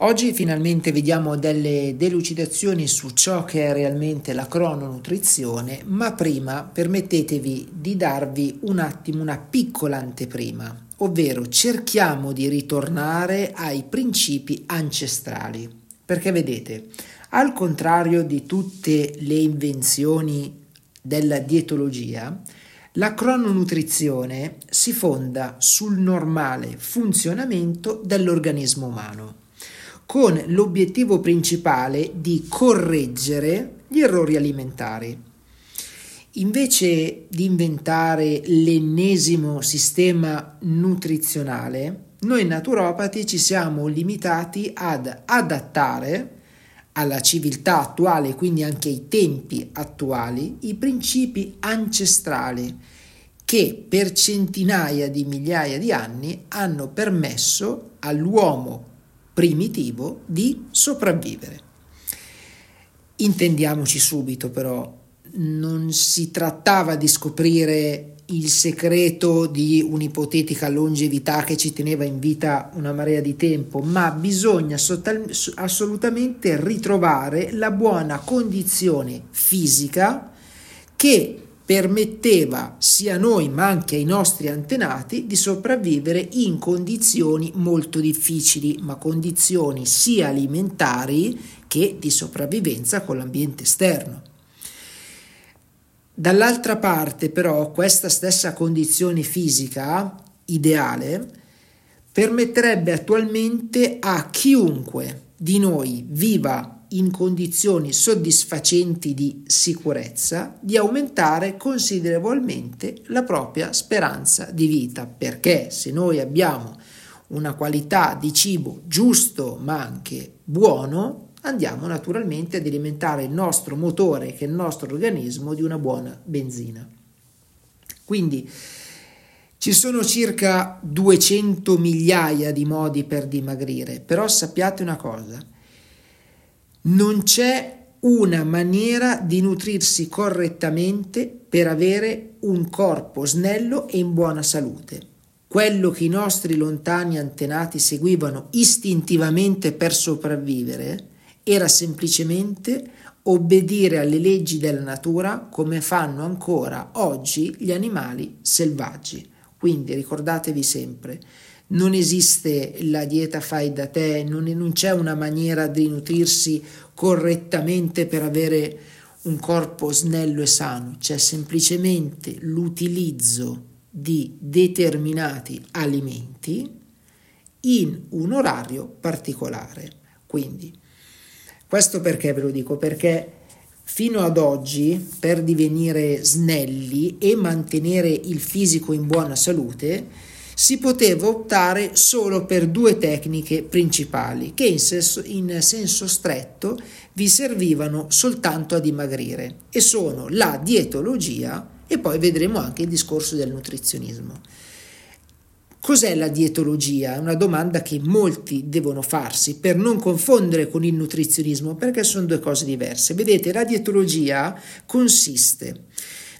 Oggi finalmente vediamo delle delucidazioni su ciò che è realmente la crononutrizione, ma prima permettetevi di darvi un attimo una piccola anteprima, ovvero cerchiamo di ritornare ai principi ancestrali, perché vedete, al contrario di tutte le invenzioni della dietologia, la crononutrizione si fonda sul normale funzionamento dell'organismo umano con l'obiettivo principale di correggere gli errori alimentari. Invece di inventare l'ennesimo sistema nutrizionale, noi naturopati ci siamo limitati ad adattare alla civiltà attuale, quindi anche ai tempi attuali, i principi ancestrali che per centinaia di migliaia di anni hanno permesso all'uomo primitivo di sopravvivere. Intendiamoci subito però, non si trattava di scoprire il segreto di un'ipotetica longevità che ci teneva in vita una marea di tempo, ma bisogna assolutamente ritrovare la buona condizione fisica che permetteva sia a noi ma anche ai nostri antenati di sopravvivere in condizioni molto difficili, ma condizioni sia alimentari che di sopravvivenza con l'ambiente esterno. Dall'altra parte però questa stessa condizione fisica ideale permetterebbe attualmente a chiunque di noi viva in condizioni soddisfacenti di sicurezza di aumentare considerevolmente la propria speranza di vita, perché se noi abbiamo una qualità di cibo giusto ma anche buono, andiamo naturalmente ad alimentare il nostro motore, che è il nostro organismo, di una buona benzina. Quindi ci sono circa 200 migliaia di modi per dimagrire, però sappiate una cosa, non c'è una maniera di nutrirsi correttamente per avere un corpo snello e in buona salute. Quello che i nostri lontani antenati seguivano istintivamente per sopravvivere era semplicemente obbedire alle leggi della natura come fanno ancora oggi gli animali selvaggi. Quindi ricordatevi sempre, non esiste la dieta fai da te, non, non c'è una maniera di nutrirsi correttamente per avere un corpo snello e sano, c'è semplicemente l'utilizzo di determinati alimenti in un orario particolare. Quindi, questo perché ve lo dico? Perché fino ad oggi, per divenire snelli e mantenere il fisico in buona salute, si poteva optare solo per due tecniche principali che in senso, in senso stretto vi servivano soltanto a dimagrire e sono la dietologia e poi vedremo anche il discorso del nutrizionismo. Cos'è la dietologia? È una domanda che molti devono farsi per non confondere con il nutrizionismo perché sono due cose diverse. Vedete, la dietologia consiste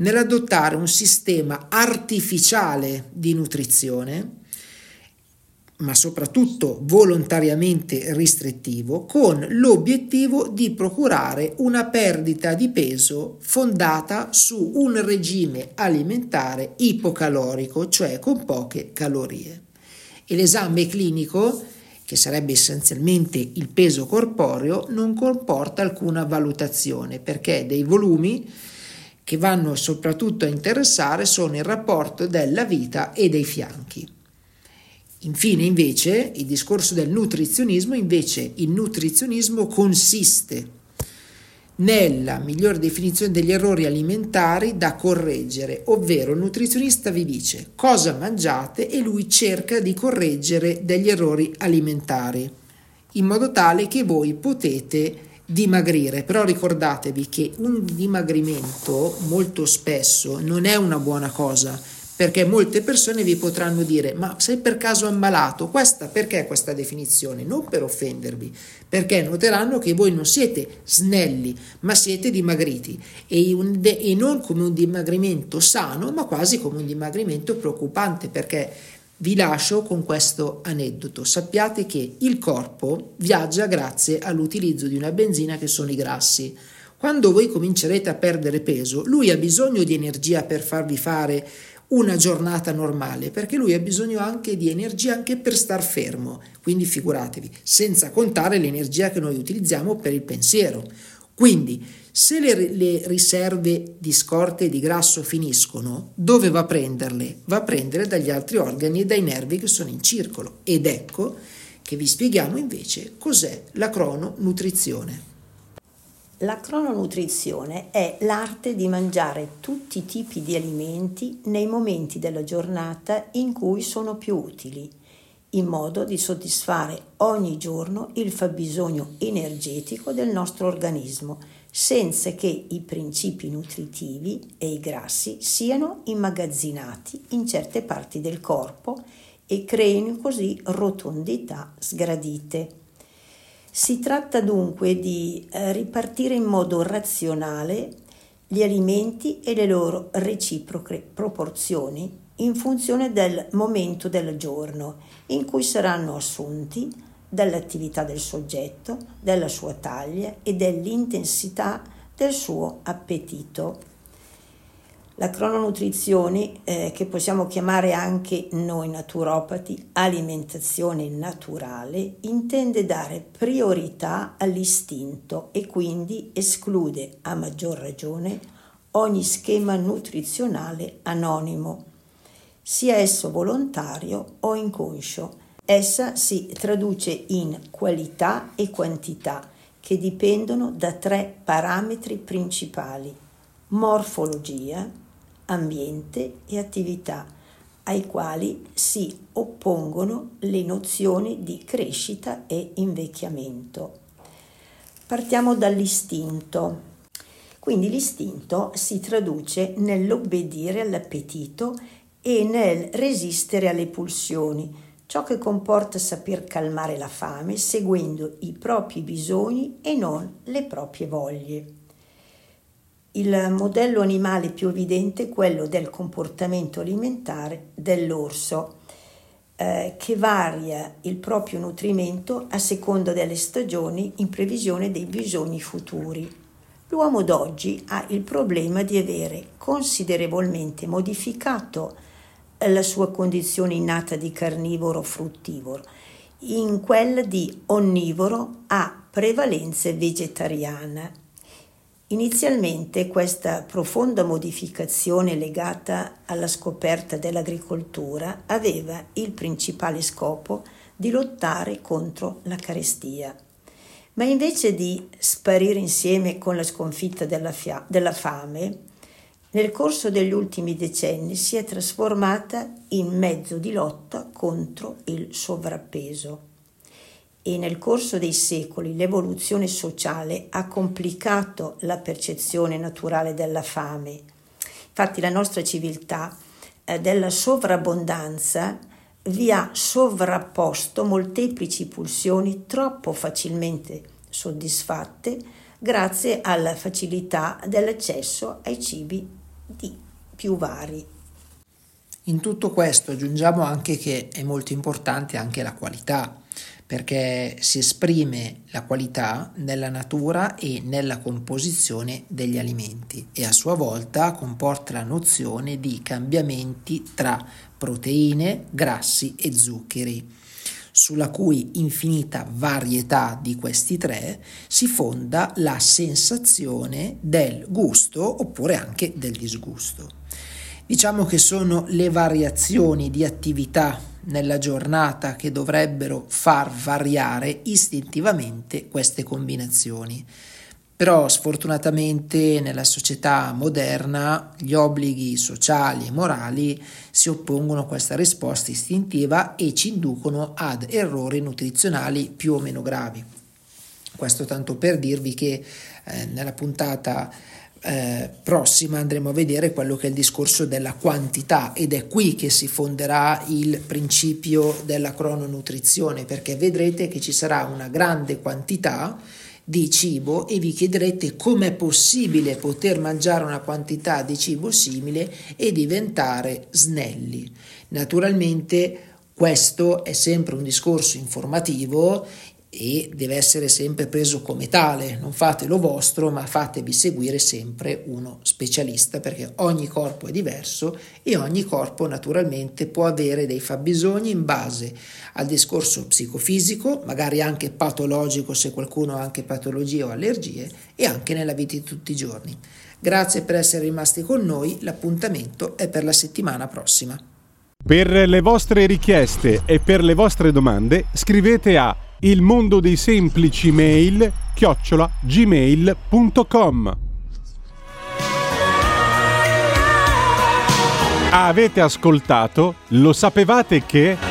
nell'adottare un sistema artificiale di nutrizione, ma soprattutto volontariamente restrittivo, con l'obiettivo di procurare una perdita di peso fondata su un regime alimentare ipocalorico, cioè con poche calorie. E l'esame clinico, che sarebbe essenzialmente il peso corporeo, non comporta alcuna valutazione perché dei volumi che vanno soprattutto a interessare sono il rapporto della vita e dei fianchi. Infine, invece, il discorso del nutrizionismo, invece, il nutrizionismo consiste nella migliore definizione degli errori alimentari da correggere, ovvero il nutrizionista vi dice cosa mangiate e lui cerca di correggere degli errori alimentari, in modo tale che voi potete dimagrire, però ricordatevi che un dimagrimento molto spesso non è una buona cosa perché molte persone vi potranno dire ma sei per caso ammalato? Questa, perché questa definizione? Non per offendervi, perché noteranno che voi non siete snelli, ma siete dimagriti e, un, e non come un dimagrimento sano, ma quasi come un dimagrimento preoccupante, perché vi lascio con questo aneddoto. Sappiate che il corpo viaggia grazie all'utilizzo di una benzina che sono i grassi. Quando voi comincerete a perdere peso, lui ha bisogno di energia per farvi fare una giornata normale, perché lui ha bisogno anche di energia anche per star fermo, quindi figuratevi, senza contare l'energia che noi utilizziamo per il pensiero. Quindi, se le, le riserve di scorte e di grasso finiscono, dove va a prenderle? Va a prendere dagli altri organi e dai nervi che sono in circolo. Ed ecco che vi spieghiamo invece cos'è la crononutrizione. La crononutrizione è l'arte di mangiare tutti i tipi di alimenti nei momenti della giornata in cui sono più utili, in modo di soddisfare ogni giorno il fabbisogno energetico del nostro organismo, senza che i principi nutritivi e i grassi siano immagazzinati in certe parti del corpo e creino così rotondità sgradite. Si tratta dunque di eh, ripartire in modo razionale gli alimenti e le loro reciproche proporzioni in funzione del momento del giorno in cui saranno assunti, dall'attività del soggetto, della sua taglia e dell'intensità del suo appetito. La crononutrizione, eh, che possiamo chiamare anche noi naturopati alimentazione naturale, intende dare priorità all'istinto e quindi esclude a maggior ragione ogni schema nutrizionale anonimo, sia esso volontario o inconscio. Essa si traduce in qualità e quantità che dipendono da tre parametri principali: morfologia, ambiente e attività, ai quali si oppongono le nozioni di crescita e invecchiamento. Partiamo dall'istinto. Quindi l'istinto si traduce nell'obbedire all'appetito e nel resistere alle pulsioni, ciò che comporta saper calmare la fame seguendo i propri bisogni e non le proprie voglie. Il modello animale più evidente è quello del comportamento alimentare dell'orso, eh, che varia il proprio nutrimento a seconda delle stagioni in previsione dei bisogni futuri. L'uomo d'oggi ha il problema di avere considerevolmente modificato la sua condizione innata di carnivoro fruttivoro in quella di onnivoro a prevalenza vegetariana Inizialmente questa profonda modificazione legata alla scoperta dell'agricoltura aveva il principale scopo di lottare contro la carestia. Ma invece di sparire insieme con la sconfitta della, fia- della fame, nel corso degli ultimi decenni si è trasformata in mezzo di lotta contro il sovrappeso e nel corso dei secoli l'evoluzione sociale ha complicato la percezione naturale della fame. Infatti la nostra civiltà eh, della sovrabbondanza vi ha sovrapposto molteplici pulsioni troppo facilmente soddisfatte grazie alla facilità dell'accesso ai cibi di più vari. In tutto questo aggiungiamo anche che è molto importante anche la qualità perché si esprime la qualità nella natura e nella composizione degli alimenti e a sua volta comporta la nozione di cambiamenti tra proteine, grassi e zuccheri sulla cui infinita varietà di questi tre si fonda la sensazione del gusto oppure anche del disgusto. Diciamo che sono le variazioni di attività nella giornata che dovrebbero far variare istintivamente queste combinazioni. Però sfortunatamente nella società moderna gli obblighi sociali e morali si oppongono a questa risposta istintiva e ci inducono ad errori nutrizionali più o meno gravi. Questo tanto per dirvi che eh, nella puntata eh, prossima andremo a vedere quello che è il discorso della quantità ed è qui che si fonderà il principio della crononutrizione perché vedrete che ci sarà una grande quantità di cibo e vi chiederete com'è possibile poter mangiare una quantità di cibo simile e diventare snelli. Naturalmente questo è sempre un discorso informativo e deve essere sempre preso come tale. Non fatelo vostro, ma fatevi seguire sempre uno specialista perché ogni corpo è diverso e ogni corpo naturalmente può avere dei fabbisogni in base al discorso psicofisico, magari anche patologico se qualcuno ha anche patologie o allergie e anche nella vita di tutti i giorni. Grazie per essere rimasti con noi, l'appuntamento è per la settimana prossima. Per le vostre richieste e per le vostre domande scrivete a il mondo dei semplici mail chiocciola gmail.com Avete ascoltato? Lo sapevate che...